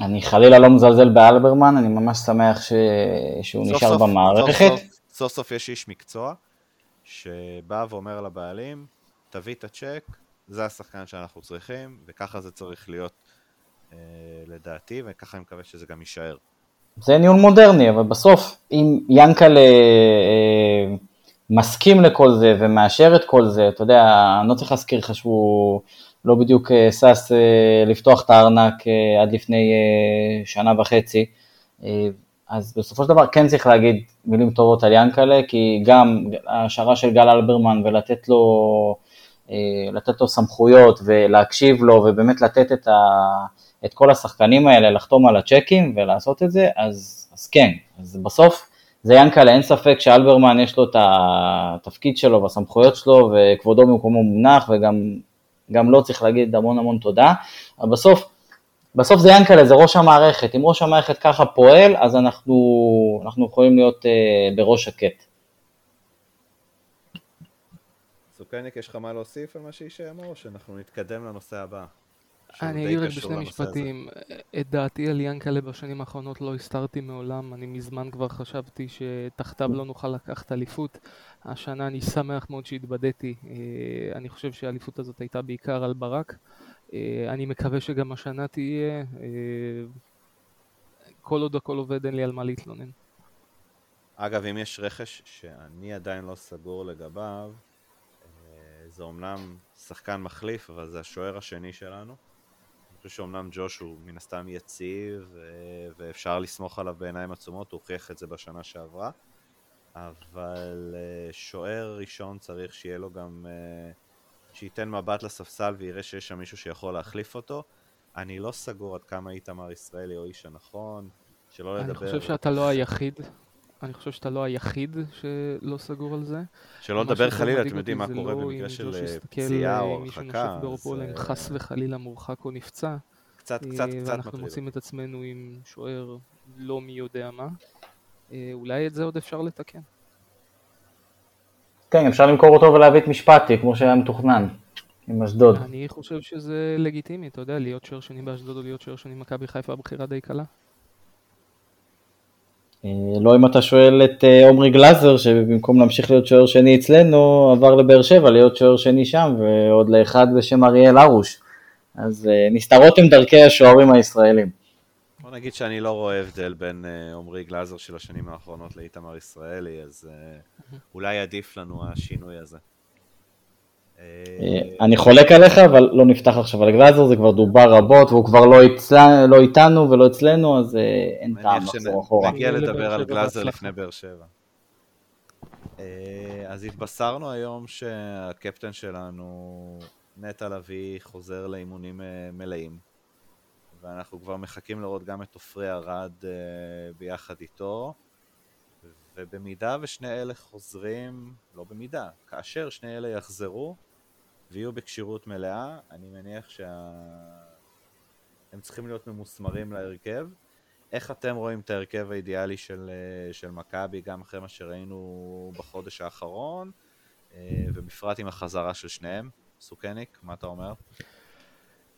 אני חלילה לא מזלזל באלברמן, אני ממש שמח ש... שהוא סוף נשאר סוף, במערכת.
סוף סוף, סוף סוף יש איש מקצוע שבא ואומר לבעלים, תביא את הצ'ק, זה השחקן שאנחנו צריכים, וככה זה צריך להיות אה, לדעתי, וככה אני מקווה שזה גם יישאר.
זה ניהול מודרני, אבל בסוף, אם ינקלה אה, מסכים לכל זה ומאשר את כל זה, אתה יודע, אני לא צריך להזכיר לך שהוא לא בדיוק אה, שש אה, לפתוח את הארנק אה, עד לפני אה, שנה וחצי, אה, אז בסופו של דבר כן צריך להגיד מילים טובות על ינקלה, כי גם השערה של גל אלברמן ולתת לו אה, לו סמכויות ולהקשיב לו ובאמת לתת את, ה, את כל השחקנים האלה לחתום על הצ'קים ולעשות את זה, אז, אז כן, אז בסוף זה ינקלה, אין ספק שאלברמן יש לו את התפקיד שלו והסמכויות שלו וכבודו במקומו מונח וגם גם לא צריך להגיד המון המון תודה, אבל בסוף, בסוף זה ינקלה, זה ראש המערכת, אם ראש המערכת ככה פועל, אז אנחנו, אנחנו יכולים להיות uh, בראש שקט.
סוכניק, יש לך מה להוסיף על מה שישי אמר, או שאנחנו נתקדם לנושא הבא?
אני אגיד רק בשני משפטים, את דעתי על ינקלה בשנים האחרונות לא הסתרתי מעולם, אני מזמן כבר חשבתי שתחתיו לא נוכל לקחת אליפות. השנה אני שמח מאוד שהתבדיתי, אה, אני חושב שהאליפות הזאת הייתה בעיקר על ברק. אה, אני מקווה שגם השנה תהיה, אה, כל עוד הכל עובד אין לי על מה להתלונן.
אגב, אם יש רכש שאני עדיין לא סגור לגביו, זה אומנם שחקן מחליף, אבל זה השוער השני שלנו. חושב שאומנם ג'וש הוא מן הסתם יציב, ואפשר לסמוך עליו בעיניים עצומות, הוא הוכיח את זה בשנה שעברה. אבל אה, שוער ראשון צריך שיהיה לו גם... אה, שייתן מבט לספסל ויראה שיש שם מישהו שיכול להחליף אותו. אני לא סגור עד כמה איתמר ישראלי או איש הנכון, שלא לדבר...
אני חושב שאתה לא היחיד אני חושב שאתה לא היחיד שלא סגור על זה.
שלא לדבר חלילה, אתם יודעים מה קורה לא במקרה של אה, פציעה או הרחקה.
מישהו נושף באורפול, אם חס וחלילה מורחק או נפצע.
קצת, קצת, קצת
מטריד. ואנחנו מוצאים את עצמנו עם שוער לא מי יודע מה. אה, אולי את זה עוד אפשר לתקן.
כן, אפשר למכור אותו ולהביא את משפטי, כמו שהיה מתוכנן, עם אשדוד.
אני חושב שזה לגיטימי, אתה יודע, להיות שוער שני באשדוד או להיות שוער שני במכבי חיפה בחירה די קלה.
אה, לא אם אתה שואל את אה, עומרי גלאזר, שבמקום להמשיך להיות שוער שני אצלנו, עבר לבאר שבע להיות שוער שני שם, ועוד לאחד בשם אריאל הרוש. אז אה, נסתרות עם דרכי השוערים הישראלים.
בוא נגיד שאני לא רואה הבדל בין עומרי גלאזר של השנים האחרונות לאיתמר ישראלי, אז אולי עדיף לנו השינוי הזה.
אה, אני חולק עליך, אבל לא נפתח עכשיו על גלאזר, זה כבר דובר רבות, והוא כבר לא, אצל, לא איתנו ולא אצלנו, אז אה, אין טעם לחזור אחורה.
נגיע לדבר על גלאזר לפני באר שבע. אה, אז התבשרנו היום שהקפטן שלנו, נטע לביא, חוזר לאימונים מלאים. ואנחנו כבר מחכים לראות גם את עופרי ארד ביחד איתו. ובמידה ושני אלה חוזרים, לא במידה, כאשר שני אלה יחזרו, ויהיו בכשירות מלאה, אני מניח שהם צריכים להיות ממוסמרים להרכב. איך אתם רואים את ההרכב האידיאלי של, אה, של מכבי, גם אחרי מה שראינו בחודש האחרון, אה, ובפרט עם החזרה של שניהם? סוכניק, מה אתה אומר?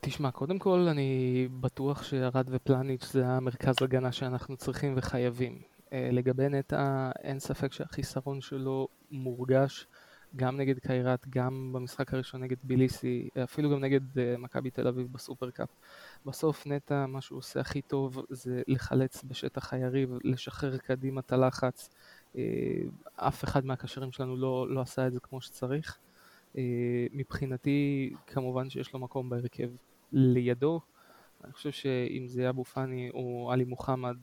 תשמע, קודם כל אני בטוח שארד ופלניץ' זה המרכז הגנה שאנחנו צריכים וחייבים. אה, לגבי נטע, אין ספק שהחיסרון שלו מורגש גם נגד קיירת, גם במשחק הראשון נגד ביליסי, אפילו גם נגד אה, מכבי תל אביב בסופרקאפ. בסוף נטע, מה שהוא עושה הכי טוב זה לחלץ בשטח היריב, לשחרר קדימה את הלחץ. אה, אף אחד מהקשרים שלנו לא, לא עשה את זה כמו שצריך. מבחינתי, כמובן שיש לו מקום בהרכב לידו. אני חושב שאם זה אבו פאני או עלי מוחמד,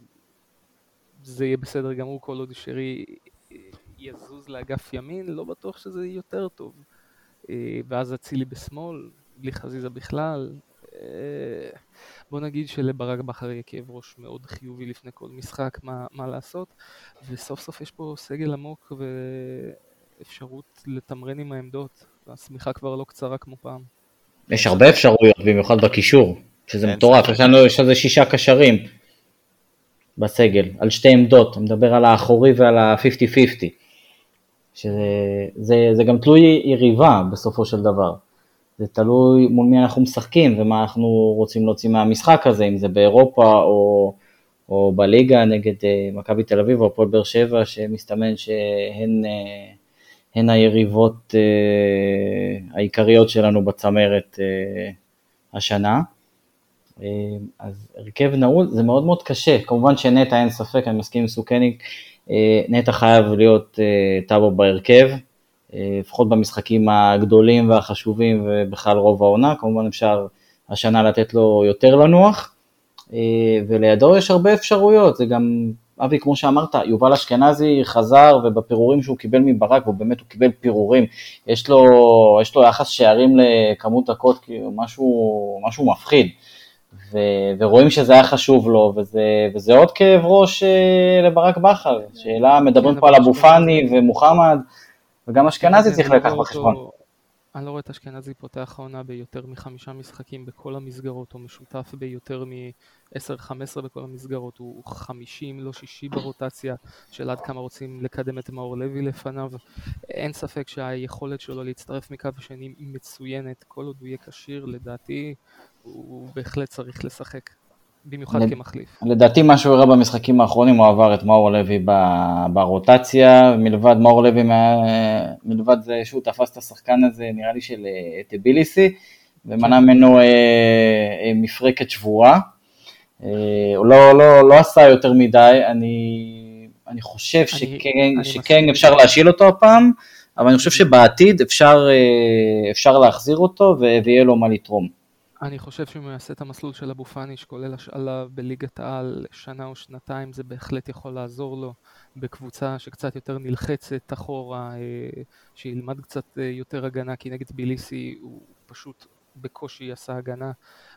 זה יהיה בסדר גמור כל עוד שרי יזוז לאגף ימין, לא בטוח שזה יהיה יותר טוב. אה, ואז אצילי בשמאל, בלי חזיזה בכלל. אה, בוא נגיד שלברק בכר יהיה כאב ראש מאוד חיובי לפני כל משחק, מה, מה לעשות. וסוף סוף יש פה סגל עמוק ואפשרות לתמרן עם העמדות. השמיכה כבר לא קצרה כמו פעם.
יש הרבה אפשרויות, במיוחד בקישור, שזה מטורף, יש לנו יש איזה שישה קשרים בסגל, על שתי עמדות, אני מדבר על האחורי ועל ה-50-50, שזה זה, זה גם תלוי יריבה בסופו של דבר, זה תלוי מול מי אנחנו משחקים ומה אנחנו רוצים להוציא מהמשחק הזה, אם זה באירופה או, או בליגה נגד uh, מכבי תל אביב או הפועל באר שבע, שמסתמן שהן... Uh, הן היריבות אה, העיקריות שלנו בצמרת אה, השנה. אה, אז הרכב נעול זה מאוד מאוד קשה, כמובן שנטע אין ספק, אני מסכים עם סוכניק, נטע חייב להיות טאבו בהרכב, לפחות במשחקים הגדולים והחשובים ובכלל רוב העונה, כמובן אפשר השנה לתת לו יותר לנוח, ולידו יש הרבה אפשרויות, זה גם אבי, כמו שאמרת, יובל אשכנזי חזר, ובפירורים שהוא קיבל מברק, ובאמת הוא קיבל פירורים, יש לו, יש לו יחס שערים לכמות דקות, משהו, משהו מפחיד. ו, ורואים שזה היה חשוב לו, וזה, וזה עוד כאב ראש אה, לברק בכר. שאלה, מדברים כן, פה על אבו פאני ומוחמד, וגם אשכנזי צריך לקחת בחשבון.
אני לא רואה את אשכנזי פותח העונה ביותר מחמישה משחקים בכל המסגרות, או משותף ביותר מ-10-15 בכל המסגרות, הוא 50 לא 60 ברוטציה, של עד כמה רוצים לקדם את מאור לוי לפניו. אין ספק שהיכולת שלו להצטרף מקו שני מצוינת, כל עוד הוא יהיה כשיר, לדעתי הוא בהחלט צריך לשחק. במיוחד לד... כמחליף.
לדעתי מה שהוא הראה במשחקים האחרונים הוא עבר את מאור לוי ברוטציה, מלבד מאור לוי, מלבד זה שהוא תפס את השחקן הזה נראה לי של אה, טביליסי, ומנע כן. ממנו אה, אה, מפרקת שבורה. אה, הוא לא, לא, לא עשה יותר מדי, אני, אני חושב אני, שכן, אני שכן אפשר להשאיל אותו הפעם, אבל אני חושב שבעתיד אפשר, אה, אפשר להחזיר אותו ויהיה לו מה לתרום.
אני חושב שאם הוא יעשה את המסלול של אבו פאניש, כולל השאלה בליגת העל שנה או שנתיים, זה בהחלט יכול לעזור לו בקבוצה שקצת יותר נלחצת אחורה, אה, שילמד קצת אה, יותר הגנה, כי נגד ביליסי הוא פשוט בקושי עשה הגנה.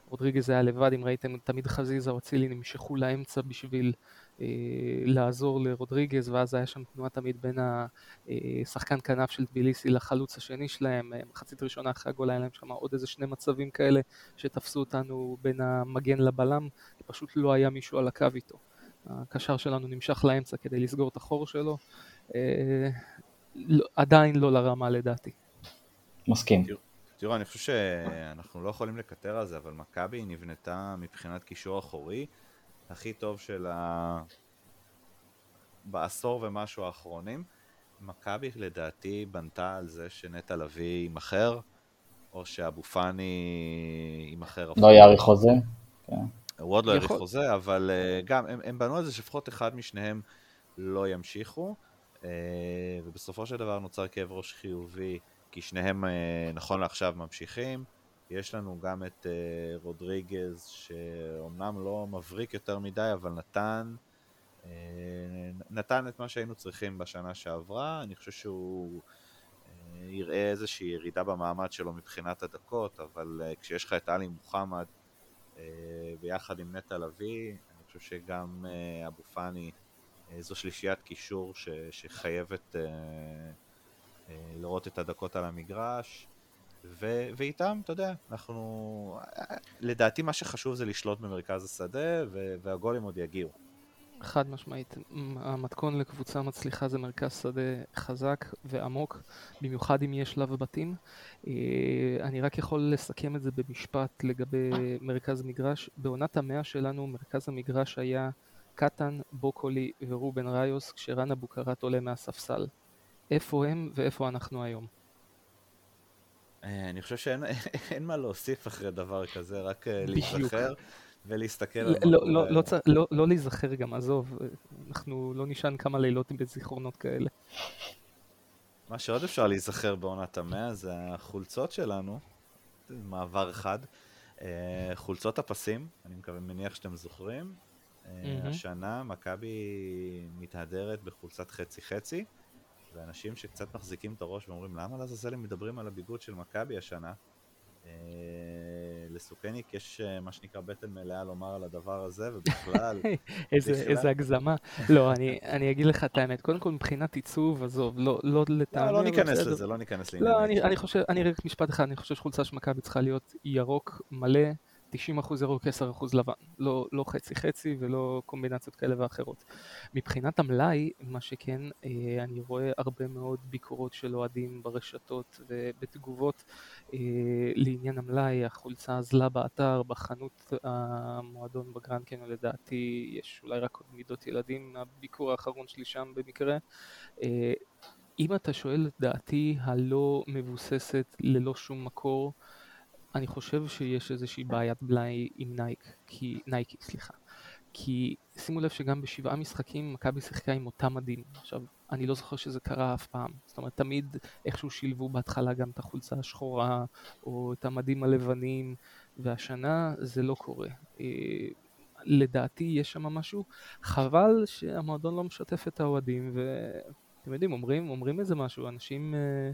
רודריגז היה לבד, אם ראיתם, תמיד חזיזה או אצילי נמשכו לאמצע בשביל לעזור לרודריגז, ואז היה שם תנועה תמיד בין השחקן כנף של טביליסי לחלוץ השני שלהם. אה, מחצית ראשונה אחרי הגול היה להם שם עוד איזה שני מצבים כאלה שתפסו אותנו בין המגן לבלם, פשוט לא היה מישהו על הקו איתו. הקשר שלנו נמשך לאמצע כדי לסגור את החור שלו. אה, לא, עדיין לא לרמה לדעתי.
מסכים.
תראו, אני חושב שאנחנו לא יכולים לקטר על זה, אבל מכבי נבנתה מבחינת קישור אחורי הכי טוב של ה... בעשור ומשהו האחרונים. מכבי לדעתי בנתה על זה שנטע לביא יימכר, או שאבו פאני יימכר.
לא יאריך חוזה.
כן. הוא עוד לא יאריך חוזה, אבל uh, גם הם, הם בנו על זה שלפחות אחד משניהם לא ימשיכו, uh, ובסופו של דבר נוצר כאב ראש חיובי, כי שניהם uh, נכון לעכשיו ממשיכים. יש לנו גם את uh, רודריגז, שאומנם לא מבריק יותר מדי, אבל נתן, uh, נתן את מה שהיינו צריכים בשנה שעברה. אני חושב שהוא uh, יראה איזושהי ירידה במעמד שלו מבחינת הדקות, אבל uh, כשיש לך את עלי מוחמד uh, ביחד עם נטע לביא, אני חושב שגם uh, אבו פאני uh, זו שלישיית קישור ש, שחייבת לראות את הדקות על המגרש. ו- ואיתם, אתה יודע, אנחנו... לדעתי מה שחשוב זה לשלוט במרכז השדה, ו- והגולים עוד יגיעו.
חד משמעית. המתכון לקבוצה מצליחה זה מרכז שדה חזק ועמוק, במיוחד אם יש שלב בתים. אה, אני רק יכול לסכם את זה במשפט לגבי מרכז מגרש. בעונת המאה שלנו מרכז המגרש היה קטן, בוקולי ורובן ראיוס כשרן אבוקרט עולה מהספסל. איפה הם ואיפה אנחנו היום?
אה, אני חושב שאין מה להוסיף אחרי דבר כזה, רק להיזכר. ולהסתכל על
מה לא, לא, לא, לא, לא להיזכר גם, עזוב, אנחנו לא נשען כמה לילות בזיכרונות כאלה.
מה שעוד אפשר להיזכר בעונת המאה זה החולצות שלנו, מעבר אחד, אה, חולצות הפסים, אני מקווה, מניח שאתם זוכרים. השנה מכבי מתהדרת בחולצת חצי-חצי, ואנשים שקצת מחזיקים את הראש ואומרים למה לעזאזל הם מדברים על הביגוד של מכבי השנה, אה, לסוכניק יש אה, מה שנקרא בטן מלאה לומר על הדבר הזה, ובכלל...
איזה, איזה הגזמה. לא, אני, אני אגיד לך את האמת. קודם כל, מבחינת עיצוב, עזוב, לא, לא לטעמי...
לא, לא ניכנס לזה, לא ניכנס לעניין.
לא, אני, אני חושב, אני רק משפט אחד, אני חושב שחולצה של מכבי צריכה להיות ירוק מלא. 90% ירוק, 10% לבן, לא, לא חצי חצי ולא קומבינציות כאלה ואחרות. מבחינת המלאי, מה שכן, אה, אני רואה הרבה מאוד ביקורות של אוהדים ברשתות ובתגובות אה, לעניין המלאי, החולצה אזלה באתר, בחנות המועדון בגרנד קניון לדעתי יש אולי רק עוד מידות ילדים, הביקור האחרון שלי שם במקרה. אה, אם אתה שואל את דעתי הלא מבוססת ללא שום מקור, אני חושב שיש איזושהי בעיית מלאי עם נייק, כי, נייקי, סליחה. כי שימו לב שגם בשבעה משחקים מכבי שיחקה עם אותם מדים. עכשיו, אני לא זוכר שזה קרה אף פעם. זאת אומרת, תמיד איכשהו שילבו בהתחלה גם את החולצה השחורה, או את המדים הלבנים, והשנה זה לא קורה. אה, לדעתי יש שם משהו. חבל שהמועדון לא משתף את האוהדים, ואתם יודעים, אומרים, אומרים איזה משהו, אנשים... אה,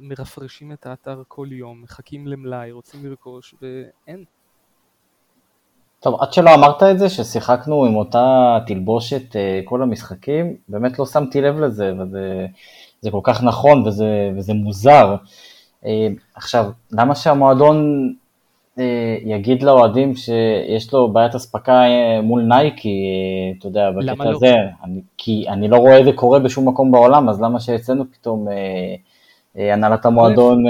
מרפרשים את האתר כל יום, מחכים למלאי, רוצים לרכוש, ואין.
טוב, עד שלא אמרת את זה, ששיחקנו עם אותה תלבושת אה, כל המשחקים, באמת לא שמתי לב לזה, וזה כל כך נכון וזה, וזה מוזר. אה, עכשיו, למה שהמועדון אה, יגיד לאוהדים שיש לו בעיית אספקה מול נייקי, אתה יודע, בקטע לא? הזה, אני, כי אני לא רואה את זה קורה בשום מקום בעולם, אז למה שאצלנו פתאום אה, הנהלת המועדון.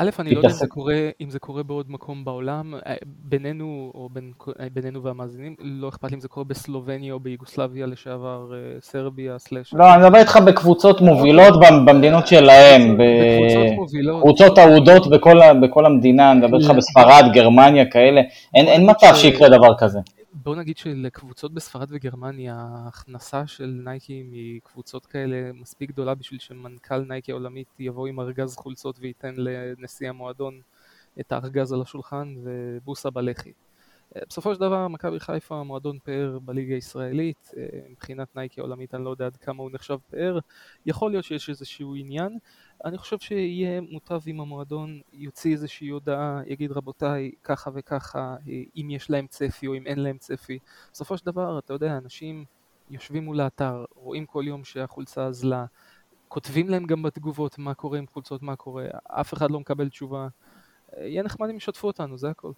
א', אני לא יודע אם זה, קורה, אם זה קורה בעוד מקום בעולם, אה, בינינו, או בין, אה, בינינו והמאזינים, לא אכפת לי אם זה קורה בסלובניה או ביוגוסלביה לשעבר, סרביה, סלאש...
לא, אני מדבר איתך בקבוצות מובילות במדינות שלהם, בקבוצות אהודות בכל, בכל המדינה, אני מדבר איתך בספרד, גרמניה, כאלה, אין, אין מצב שיקרה דבר כזה.
בוא נגיד שלקבוצות בספרד וגרמניה ההכנסה של נייקי מקבוצות כאלה מספיק גדולה בשביל שמנכ"ל נייקי העולמית יבוא עם ארגז חולצות וייתן לנשיא המועדון את הארגז על השולחן ובוסה בלחי. בסופו של דבר מכבי חיפה מועדון פאר בליגה הישראלית, מבחינת נייקי העולמית אני לא יודע עד כמה הוא נחשב פאר, יכול להיות שיש איזשהו עניין, אני חושב שיהיה מוטב אם המועדון יוציא איזושהי הודעה, יגיד רבותיי ככה וככה, אם יש להם צפי או אם אין להם צפי. בסופו של דבר, אתה יודע, אנשים יושבים מול האתר, רואים כל יום שהחולצה אזלה, כותבים להם גם בתגובות מה קורה עם חולצות, מה קורה, אף אחד לא מקבל תשובה. יהיה נחמד אם ישתפו אותנו, זה הכל.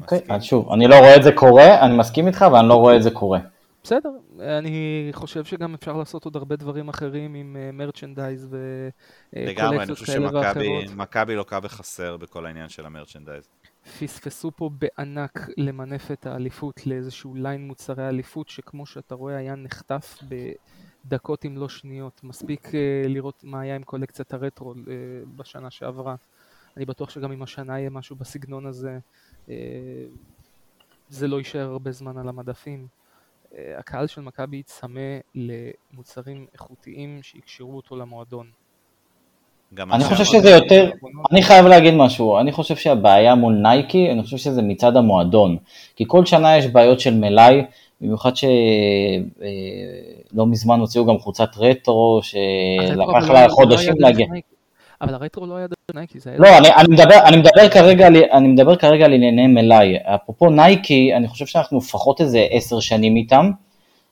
אוקיי, אז שוב, אני לא רואה את זה קורה, אני מסכים איתך, אבל אני לא רואה את זה קורה.
בסדר, אני חושב שגם אפשר לעשות עוד הרבה דברים אחרים עם מרצ'נדייז
וקולקציות כאלה ואחרות. לגמרי, אני חושב שמכבי לוקה בחסר בכל העניין של המרצ'נדייז.
פספסו פה בענק למנף את האליפות לאיזשהו ליין מוצרי אליפות, שכמו שאתה רואה היה נחטף בדקות אם לא שניות. מספיק אה, לראות מה היה עם קולקציית הרטרו אה, בשנה שעברה. אני בטוח שגם אם השנה יהיה משהו בסגנון הזה, זה לא יישאר הרבה זמן על המדפים. אה, הקהל של מכבי צמא למוצרים איכותיים שיקשרו אותו למועדון.
אני חושב שזה יותר, אני חייב להגיד משהו, אני חושב שהבעיה מול נייקי, אני חושב שזה מצד המועדון, כי כל שנה יש בעיות של מלאי, במיוחד שלא אה, מזמן הוציאו גם חולצת רטרו, שלקח לה לא חודשים להגיע.
אבל הרטרו לא היה דרך נייקי, זה היה...
לא, אני, אני, מדבר, אני, מדבר כרגע, אני מדבר כרגע על ענייני מלאי. אפרופו נייקי, אני חושב שאנחנו לפחות איזה עשר שנים איתם,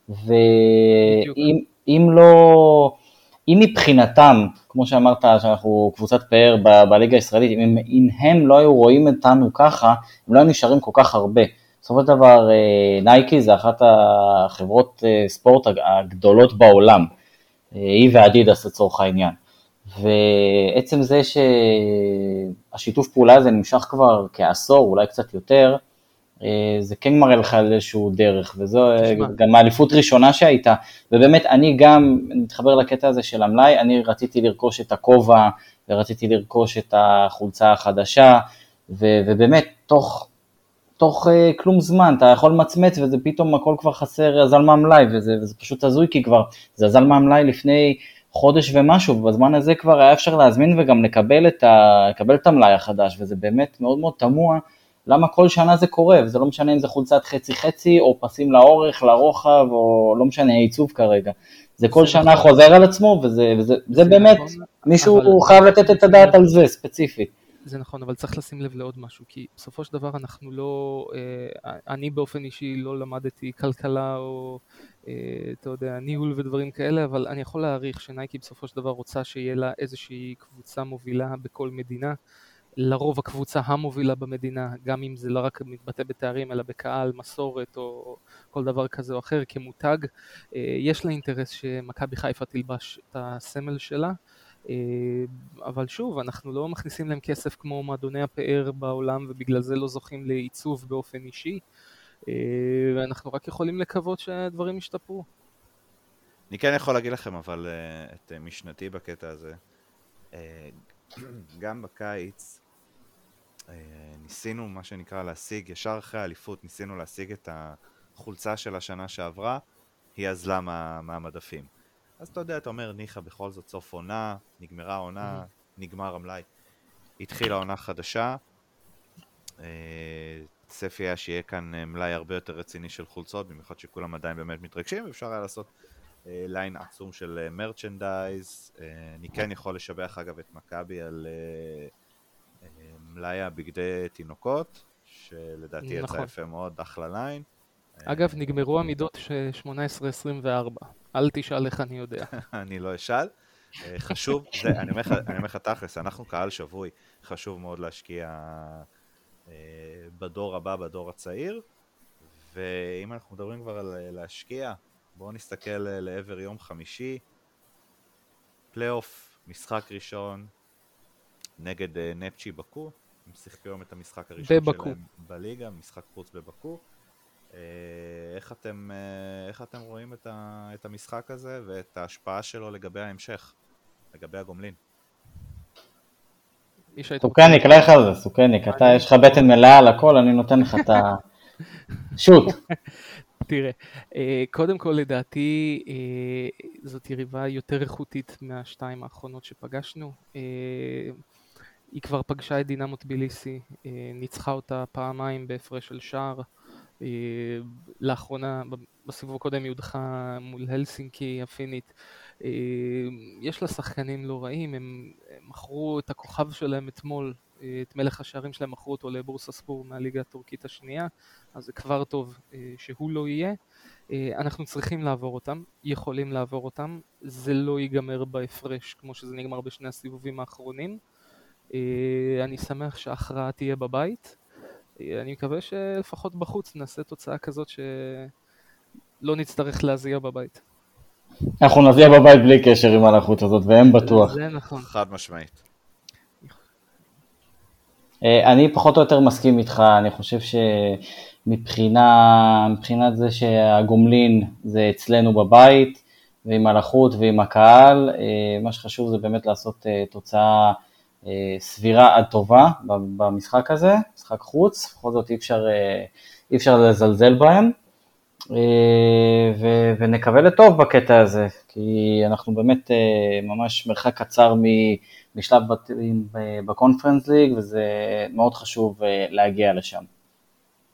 ואם לא... אם מבחינתם, כמו שאמרת, שאנחנו קבוצת פאר בליגה הישראלית, אם, אם הם לא היו רואים אותנו ככה, הם לא היו נשארים כל כך הרבה. בסופו של דבר נייקי זה אחת החברות ספורט הגדולות בעולם, היא ואדידס לצורך העניין. ועצם זה שהשיתוף פעולה הזה נמשך כבר כעשור, אולי קצת יותר, אה, זה כן מראה לך על איזשהו דרך, וזו אה, תשמע. גם האליפות ראשונה שהייתה, ובאמת אני גם, מתחבר לקטע הזה של המלאי, אני רציתי לרכוש את הכובע, ורציתי לרכוש את החולצה החדשה, ו, ובאמת, תוך, תוך uh, כלום זמן, אתה יכול למצמץ וזה פתאום הכל כבר חסר, אזל מהמלאי, וזה, וזה פשוט הזוי, כי כבר זה אזל מהמלאי לפני חודש ומשהו, ובזמן הזה כבר היה אפשר להזמין וגם לקבל את, ה, לקבל את המלאי החדש, וזה באמת מאוד מאוד תמוה. למה כל שנה זה קורה, וזה לא משנה אם זה חולצת חצי-חצי, או פסים לאורך, לרוחב, או לא משנה העיצוב כרגע. זה כל שנה נכון. חוזר על עצמו, וזה, וזה זה באמת, נכון, מישהו אבל... חייב לתת את הדעת על זה ספציפית.
זה נכון, אבל צריך לשים לב לעוד משהו, כי בסופו של דבר אנחנו לא, אה, אני באופן אישי לא למדתי כלכלה או, אתה יודע, ניהול ודברים כאלה, אבל אני יכול להעריך שנייקי בסופו של דבר רוצה שיהיה לה איזושהי קבוצה מובילה בכל מדינה. לרוב הקבוצה המובילה במדינה, גם אם זה לא רק מתבטא בתארים אלא בקהל, מסורת או כל דבר כזה או אחר כמותג, אה, יש לה אינטרס שמכבי חיפה תלבש את הסמל שלה, אה, אבל שוב, אנחנו לא מכניסים להם כסף כמו מועדוני הפאר בעולם ובגלל זה לא זוכים לעיצוב באופן אישי, אה, ואנחנו רק יכולים לקוות שהדברים ישתפרו.
אני כן יכול להגיד לכם אבל את משנתי בקטע הזה. גם בקיץ אה, ניסינו מה שנקרא להשיג, ישר אחרי האליפות ניסינו להשיג את החולצה של השנה שעברה, היא אזלה מה, מהמדפים. אז אתה יודע, אתה אומר, ניחא, בכל זאת סוף עונה, נגמרה העונה, mm-hmm. נגמר המלאי. התחילה עונה חדשה, אה, צפי היה שיהיה כאן אה, מלאי הרבה יותר רציני של חולצות, במיוחד שכולם עדיין באמת מתרגשים, ואפשר היה לעשות ליין עצום של merchandise. אני כן יכול לשבח אגב את מכבי על מלאי הבגדי תינוקות, שלדעתי יצא נכון. יפה מאוד, אחלה ליין.
אגב, נגמרו המידות 18-24, אל תשאל איך אני יודע.
אני לא אשאל. אה, חשוב, זה, אני אומר לך תכלס, אנחנו קהל שבוי, חשוב מאוד להשקיע אה, בדור הבא, בדור הצעיר, ואם אנחנו מדברים כבר על אה, להשקיע, בואו נסתכל לעבר יום חמישי, פלייאוף, משחק ראשון, נגד נפצ'י בקו, הם שיחקו היום את המשחק הראשון בבקו. שלהם בליגה, משחק חוץ בבקו. אה, איך אתם, אה, איך אתם רואים את, ה, את המשחק הזה ואת ההשפעה שלו לגבי ההמשך, לגבי הגומלין?
סוכניק, לך על זה, סוכניק, אתה יש לך בטן מלאה על הכל, אני נותן לך את ה... שוט.
תראה, אה, קודם כל לדעתי זאת יריבה יותר איכותית מהשתיים האחרונות שפגשנו. היא כבר פגשה את דינמו טביליסי, אה, ניצחה אותה פעמיים בהפרש של שער. אה, לאחרונה, בסיבוב הקודם היא הודחה מול הלסינקי הפינית. אה, יש לה שחקנים לא רעים, הם מכרו את הכוכב שלהם אתמול, את מלך השערים שלהם מכרו אותו לבורסה ספור מהליגה הטורקית השנייה, אז זה כבר טוב שהוא לא יהיה. אנחנו צריכים לעבור אותם, יכולים לעבור אותם, זה לא ייגמר בהפרש כמו שזה נגמר בשני הסיבובים האחרונים. אה, אני שמח שההכרעה תהיה בבית. אה, אני מקווה שלפחות בחוץ נעשה תוצאה כזאת שלא נצטרך להזיע בבית.
אנחנו נזיע בבית בלי קשר עם הלחות הזאת, והם בטוח.
זה נכון.
חד משמעית.
אה, אני פחות או יותר מסכים איתך, אני חושב שמבחינת זה שהגומלין זה אצלנו בבית, ועם הלחות ועם הקהל, מה שחשוב זה באמת לעשות תוצאה אה, סבירה עד טובה במשחק הזה, משחק חוץ, בכל זאת אי אפשר, אה, אי אפשר לזלזל בהם, אה, ו, ונקווה לטוב בקטע הזה, כי אנחנו באמת ממש מרחק קצר משלב בתים בקונפרנס ליג, וזה מאוד חשוב להגיע לשם.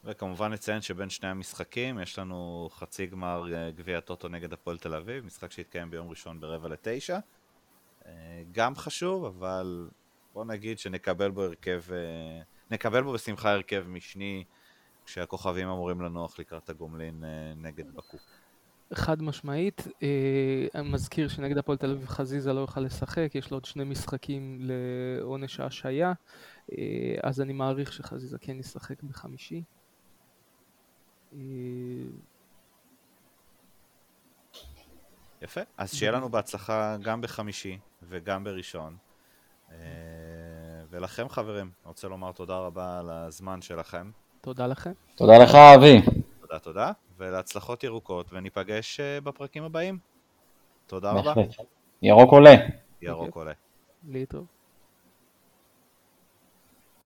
וכמובן נציין שבין שני המשחקים יש לנו חצי גמר גביע טוטו נגד הפועל תל אביב, משחק שהתקיים ביום ראשון ברבע לתשע. גם חשוב, אבל בוא נגיד שנקבל בו הרכב, אה, נקבל בו בשמחה הרכב משני כשהכוכבים אמורים לנוח לקראת הגומלין אה, נגד בקו.
חד משמעית, אה, אני מזכיר שנגד הפועל תל אביב חזיזה לא יוכל לשחק, יש לו עוד שני משחקים לעונש ההשעיה, אז אני מעריך שחזיזה כן ישחק בחמישי. אה,
יפה. אז שיהיה לנו בהצלחה גם בחמישי וגם בראשון. אה, ולכם חברים, אני רוצה לומר תודה רבה על הזמן שלכם.
תודה לכם.
תודה לך, אבי.
תודה, תודה, ולהצלחות ירוקות, וניפגש אה, בפרקים הבאים. תודה רבה.
ירוק עולה.
ירוק עולה.
להתראות.